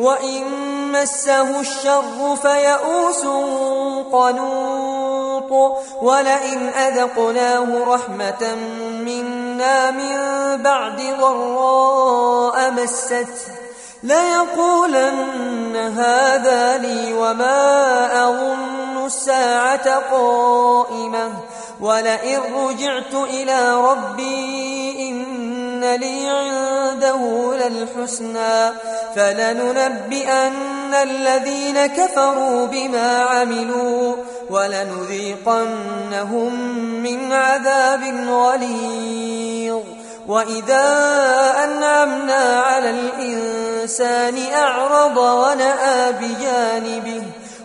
وإن مسه الشر فيئوس قنوط ولئن أذقناه رحمة منا من بعد ضراء مسته ليقولن هذا لي وما أظن الساعة قائمة ولئن رجعت إلى ربي إن لي عنده للحسنى فلننبئن الذين كفروا بما عملوا ولنذيقنهم من عذاب غليظ وإذا أنعمنا على الإنسان أعرض ونأى بجانبه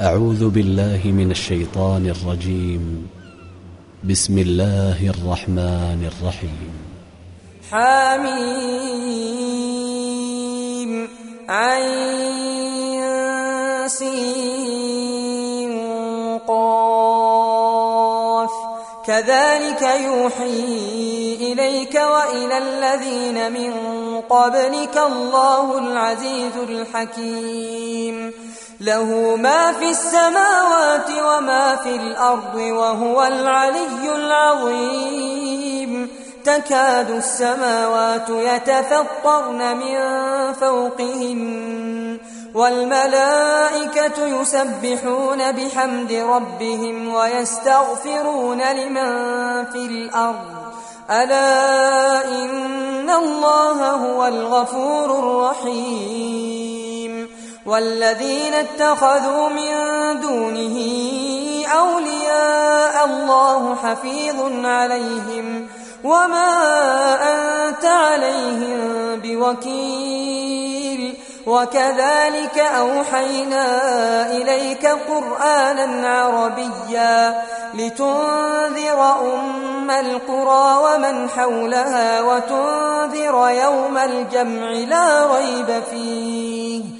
أعوذ بالله من الشيطان الرجيم. بسم الله الرحمن الرحيم. حميم. عين قاف. كذلك يوحي إليك وإلى الذين من قبلك الله العزيز الحكيم. له ما في السماوات وما في الأرض وهو العلي العظيم. تكاد السماوات يتفطرن من فوقهن والملائكة يسبحون بحمد ربهم ويستغفرون لمن في الأرض. ألا إن الله هو الغفور الرحيم. والذين اتخذوا من دونه أولياء الله حفيظ عليهم وما أنت عليهم بوكيل. وكذلك أوحينا إليك قرآنا عربيا لتنذر أم القرى ومن حولها وتنذر يوم الجمع لا ريب فيه.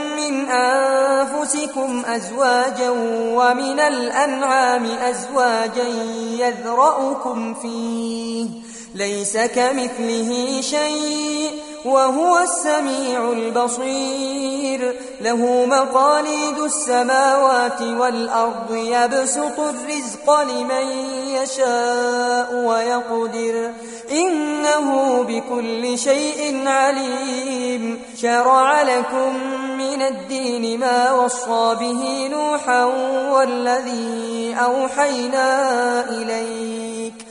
من أنفسكم أزواجا ومن الأنعام أزواجا يذرأكم فيه ليس كمثله شيء وهو السميع البصير. له مقاليد السماوات والأرض يبسط الرزق لمن يشاء ويقدر. إنه بكل شيء عليم. شرع لكم من الدين ما وصى به نوحا والذي أوحينا إليك.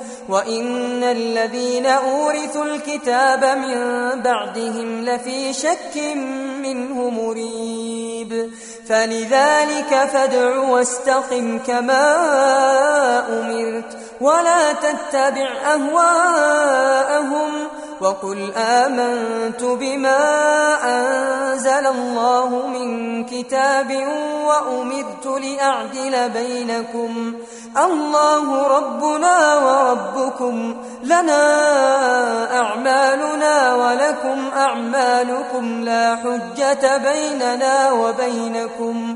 وإن الذين أورثوا الكتاب من بعدهم لفي شك منه مريب فلذلك فادع واستقم كما أمرت ولا تتبع أهواءهم وقل آمنت بما أنزل الله من كتاب وأمرت لأعدل بينكم. الله ربنا وربكم. لنا أعمالنا ولكم أعمالكم. لا حجة بيننا وبينكم.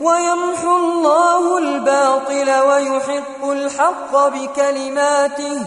ويمحو الله الباطل ويحق الحق بكلماته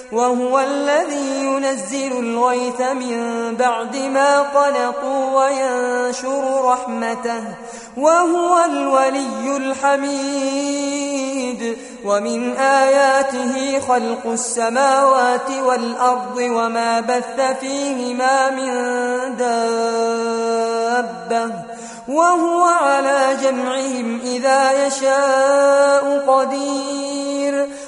وهو الذي ينزل الغيث من بعد ما قنطوا وينشر رحمته وهو الولي الحميد. ومن آياته خلق السماوات والأرض وما بث فيهما من دابة وهو على جمعهم إذا يشاء قدير.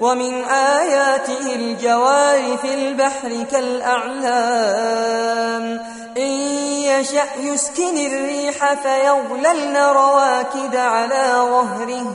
ومن آياته الجوار في البحر كالأعلام. إن يشأ يسكن الريح فيظللن رواكد على ظهره.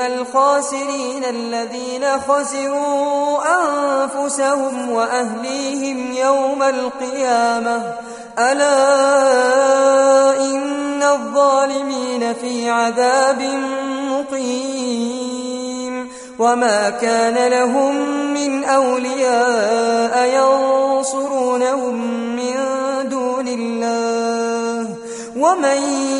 الخاسرين الذين خسروا أنفسهم وأهليهم يوم القيامة. ألا إن الظالمين في عذاب مقيم. وما كان لهم من أولياء ينصرونهم من دون الله. ومن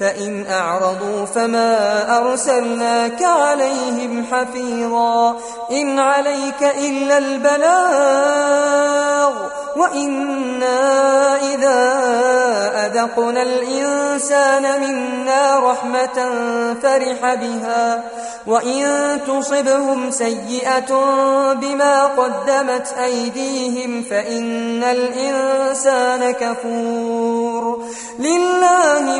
فإن أعرضوا فما أرسلناك عليهم حفيظا إن عليك إلا البلاغ وإنا إذا أذقنا الإنسان منا رحمة فرح بها وإن تصبهم سيئة بما قدمت أيديهم فإن الإنسان كفور لله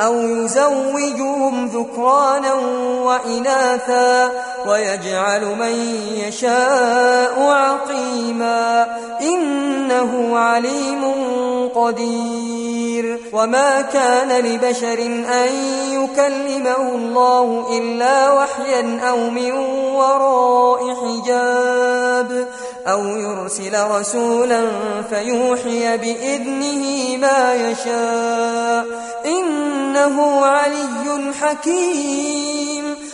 أو يزوجهم ذكرانا وإناثا ويجعل من يشاء عقيما إنه عليم قدير وما كان لبشر أن يكلمه الله إلا وحيا أو من وراء حجاب أو يرسل رسولا فيوحي بإذنه ما يشاء إنه علي حكيم.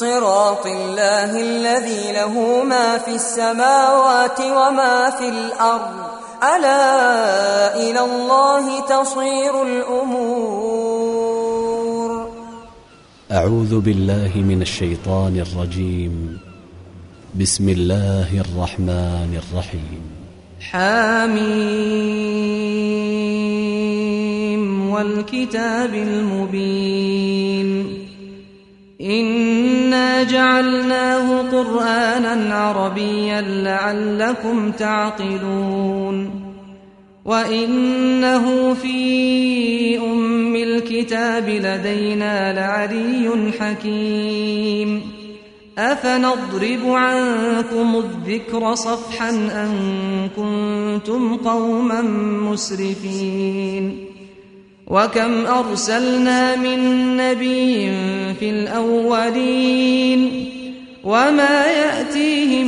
صراط الله الذي له ما في السماوات وما في الأرض. ألا إلى الله تصير الأمور. أعوذ بالله من الشيطان الرجيم. بسم الله الرحمن الرحيم. حاميم والكتاب المبين. جعلناه قرآنا عربيا لعلكم تعقلون وإنه في أم الكتاب لدينا لعلي حكيم أفنضرب عنكم الذكر صفحا أن كنتم قوما مسرفين وكم أرسلنا من نبي في الأولين وما يأتيهم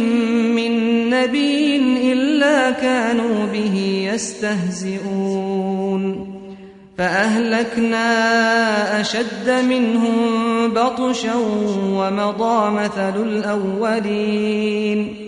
من نبي إلا كانوا به يستهزئون فأهلكنا أشد منهم بطشا ومضى مثل الأولين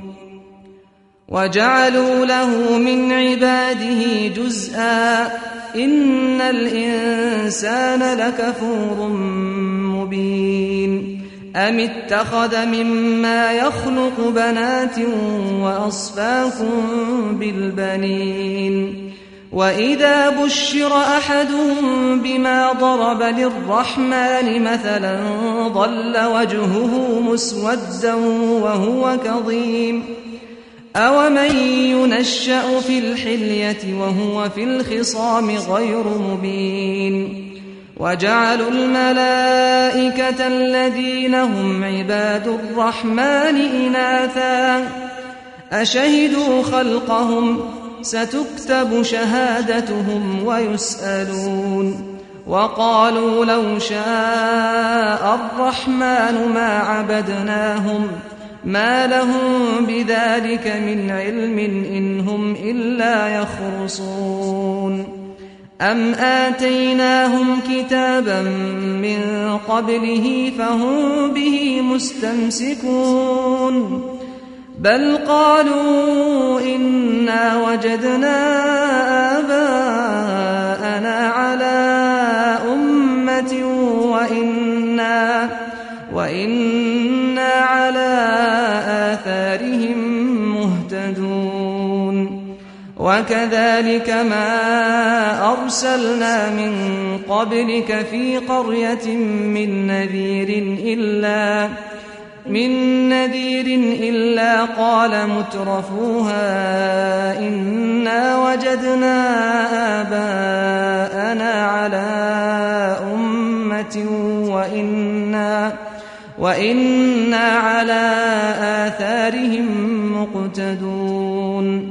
وجعلوا له من عباده جزءا إن الإنسان لكفور مبين أم اتخذ مما يخلق بنات وأصفاكم بالبنين وإذا بشر أحدهم بما ضرب للرحمن مثلا ضل وجهه مسودا وهو كظيم أومن ينشأ في الحلية وهو في الخصام غير مبين وجعلوا الملائكة الذين هم عباد الرحمن إناثا أشهدوا خلقهم ستكتب شهادتهم ويسألون وقالوا لو شاء الرحمن ما عبدناهم ما لهم بذلك من علم إن هم إلا يخرصون أم آتيناهم كتابا من قبله فهم به مستمسكون بل قالوا إنا وجدنا آباءنا على أمة وإنا وإنا وكذلك ما أرسلنا من قبلك في قرية من نذير إلا من نذير إلا قال مترفوها إنا وجدنا آباءنا على أمة وإنا وإنا على آثارهم مقتدون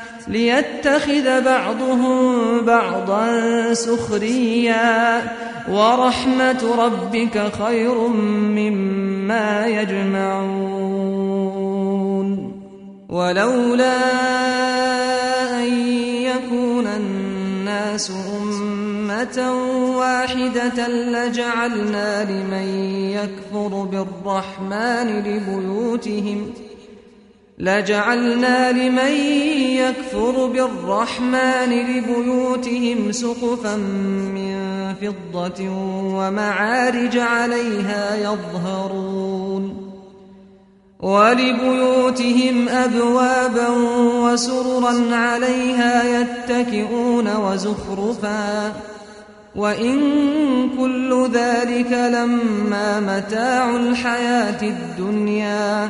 ليتخذ بعضهم بعضا سخريا. ورحمة ربك خير مما يجمعون. ولولا أن يكون الناس أمة واحدة لجعلنا لمن يكفر بالرحمن لبيوتهم لجعلنا لمن يكفر بالرحمن لبيوتهم سقفا من فضة ومعارج عليها يظهرون ولبيوتهم أبوابا وسررا عليها يتكئون وزخرفا وإن كل ذلك لما متاع الحياة الدنيا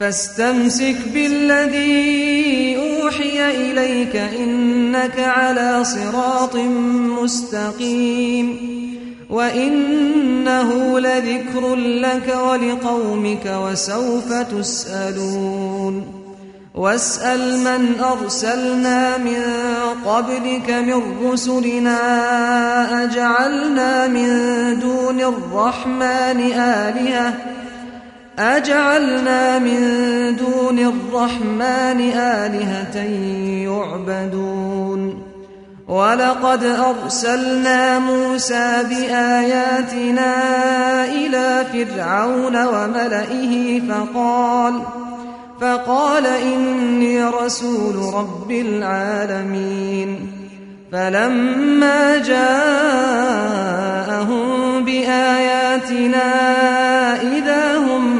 فاستمسك بالذي أوحي إليك إنك على صراط مستقيم وإنه لذكر لك ولقومك وسوف تسألون. واسأل من أرسلنا من قبلك من رسلنا أجعلنا من دون الرحمن آلهة أجعلنا من دون الرحمن آلهة يعبدون. ولقد أرسلنا موسى بآياتنا إلى فرعون وملئه فقال فقال إني رسول رب العالمين. فلما جاءهم بآياتنا إذا هم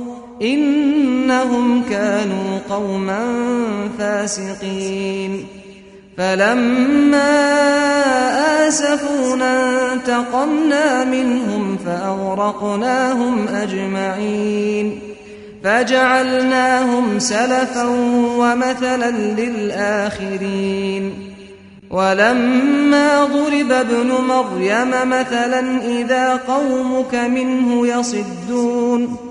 إنهم كانوا قوما فاسقين. فلما آسفونا انتقمنا منهم فأغرقناهم أجمعين. فجعلناهم سلفا ومثلا للآخرين. ولما ضرب ابن مريم مثلا إذا قومك منه يصدون.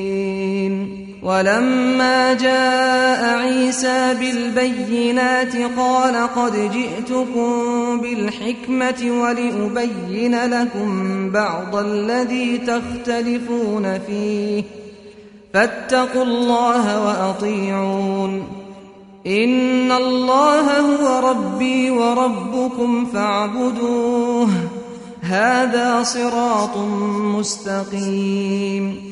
ولما جاء عيسى بالبينات قال قد جئتكم بالحكمة ولأبين لكم بعض الذي تختلفون فيه. فاتقوا الله وأطيعون. إن الله هو ربي وربكم فاعبدوه. هذا صراط مستقيم.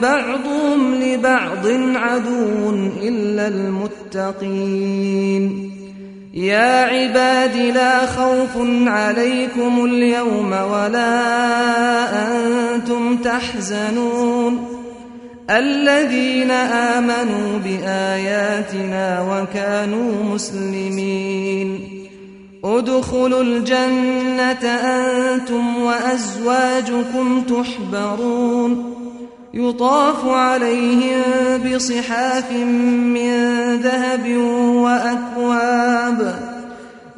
بعضهم لبعض عدو إلا المتقين. يا عباد لا خوف عليكم اليوم ولا أنتم تحزنون. الذين آمنوا بآياتنا وكانوا مسلمين. ادخلوا الجنة أنتم وأزواجكم تحبرون. يطاف عليهم بصحاف من ذهب وأكواب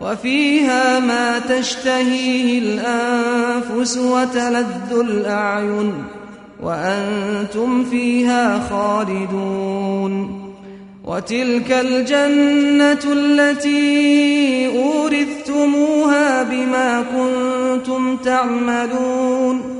وفيها ما تشتهيه الأنفس وتلذ الأعين وأنتم فيها خالدون وتلك الجنة التي أورثتموها بما كنتم تعملون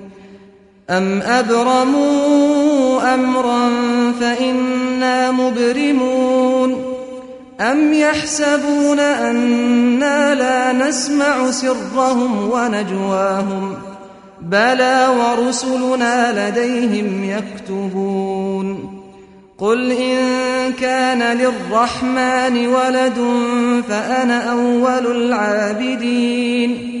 أم أبرموا أمرا فإنا مبرمون أم يحسبون أنا لا نسمع سرهم ونجواهم بلى ورسلنا لديهم يكتبون قل إن كان للرحمن ولد فأنا أول العابدين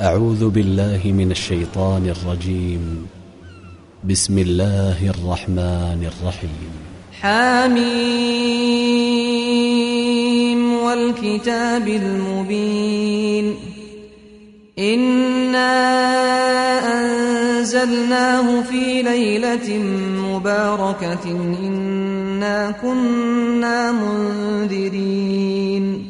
أعوذ بالله من الشيطان الرجيم. بسم الله الرحمن الرحيم. حميم والكتاب المبين. إنا أنزلناه في ليلة مباركة. إنا كنا منذرين.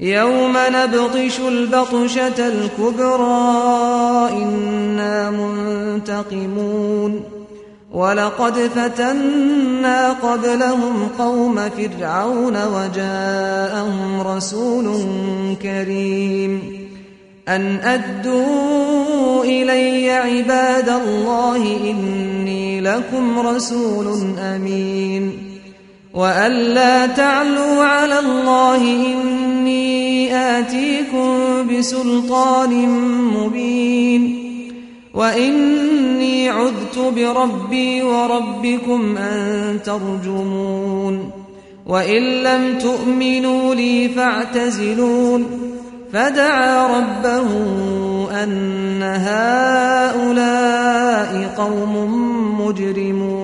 يوم نبطش البطشة الكبرى إنا منتقمون. ولقد فتنا قبلهم قوم فرعون وجاءهم رسول كريم. أن أدوا إلي عباد الله إني لكم رسول أمين. وأن لا تعلوا على الله إني آتيكم بسلطان مبين وإني عذت بربي وربكم أن ترجمون وإن لم تؤمنوا لي فاعتزلون فدعا ربه أن هؤلاء قوم مجرمون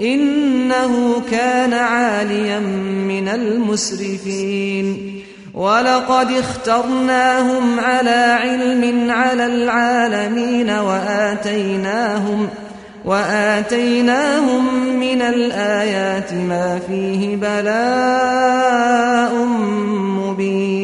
إنه كان عاليا من المسرفين. ولقد اخترناهم على علم على العالمين وآتيناهم وآتيناهم من الآيات ما فيه بلاء مبين.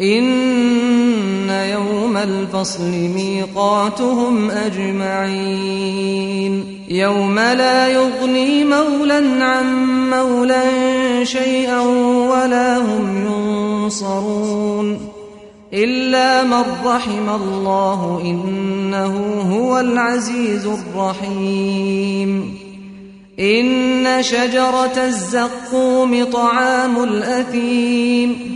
إن يوم الفصل ميقاتهم أجمعين. يوم لا يغني مولا عن مولا شيئا ولا هم ينصرون. إلا من رحم الله إنه هو العزيز الرحيم. إن شجرة الزقوم طعام الأثيم.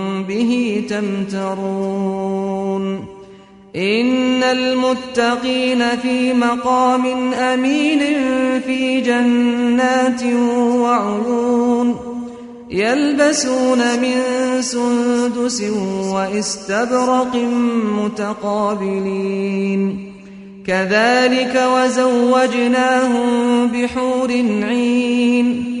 به تمترون. إن المتقين في مقام أمين في جنات وعيون. يلبسون من سندس واستبرق متقابلين. كذلك وزوجناهم بحور عين.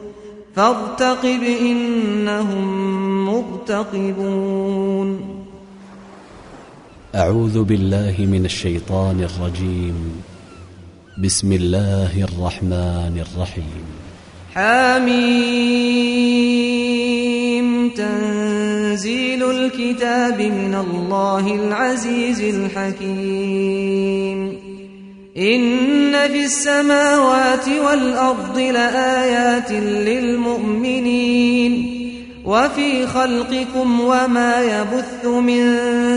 فارتقب إنهم مرتقبون. أعوذ بالله من الشيطان الرجيم. بسم الله الرحمن الرحيم. حميم. تنزيل الكتاب من الله العزيز الحكيم. إن في السماوات والأرض لآيات للمؤمنين وفي خلقكم وما يبث من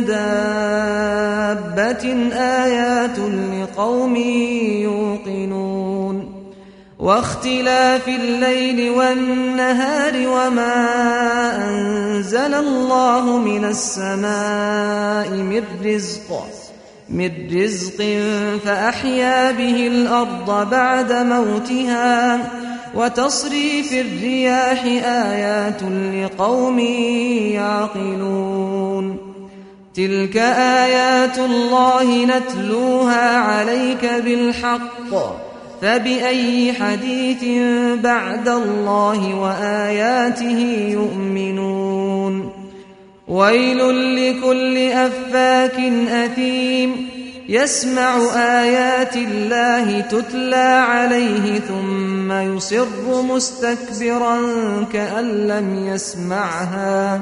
دابة آيات لقوم يوقنون واختلاف الليل والنهار وما أنزل الله من السماء من رزق من رزق فأحيا به الأرض بعد موتها وتصريف الرياح آيات لقوم يعقلون. تلك آيات الله نتلوها عليك بالحق. فبأي حديث بعد الله وآياته يؤمنون. ويل لكل أفاك أثيم. يسمع آيات الله تتلى عليه ثم يصر مستكبرا كأن لم يسمعها.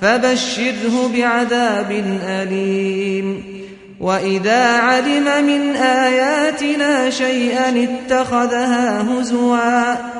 فبشره بعذاب أليم. وإذا علم من آياتنا شيئا اتخذها هزوا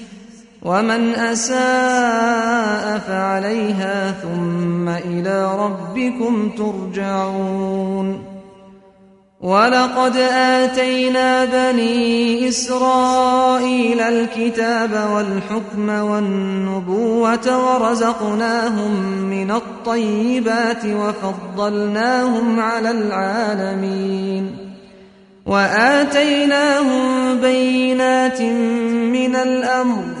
ومن أساء فعليها ثم إلى ربكم ترجعون ولقد آتينا بني إسرائيل الكتاب والحكم والنبوة ورزقناهم من الطيبات وفضلناهم على العالمين وآتيناهم بينات من الأمر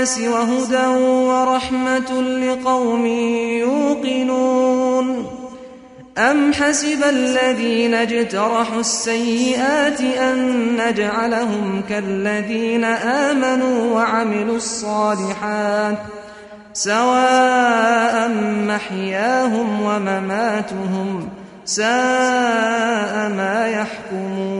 للناس وهدى ورحمة لقوم يوقنون. أم حسب الذين اجترحوا السيئات أن نجعلهم كالذين آمنوا وعملوا الصالحات سواء محياهم ومماتهم ساء ما يحكمون.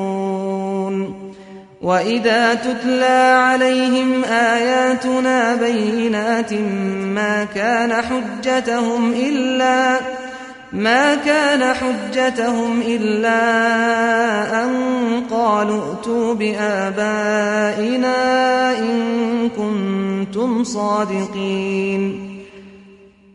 وإذا تتلى عليهم آياتنا بينات ما كان حجتهم إلا ما كان حجتهم إلا أن قالوا ائتوا بآبائنا إن كنتم صادقين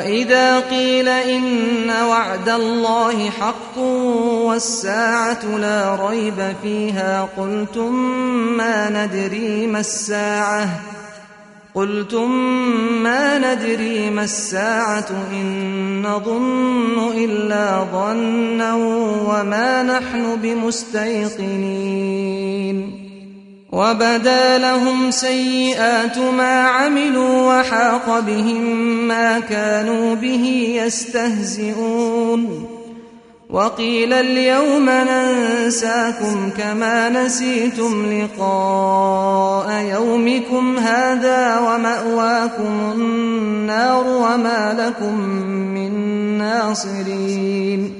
وإذا قيل إن وعد الله حق والساعة لا ريب فيها قلتم ما ندري ما الساعة قلتم ما ندري ما الساعة إن نظن إلا ظنا وما نحن بمستيقنين وبدا لهم سيئات ما عملوا وحاق بهم ما كانوا به يستهزئون. وقيل اليوم ننساكم كما نسيتم لقاء يومكم هذا ومأواكم النار وما لكم من ناصرين.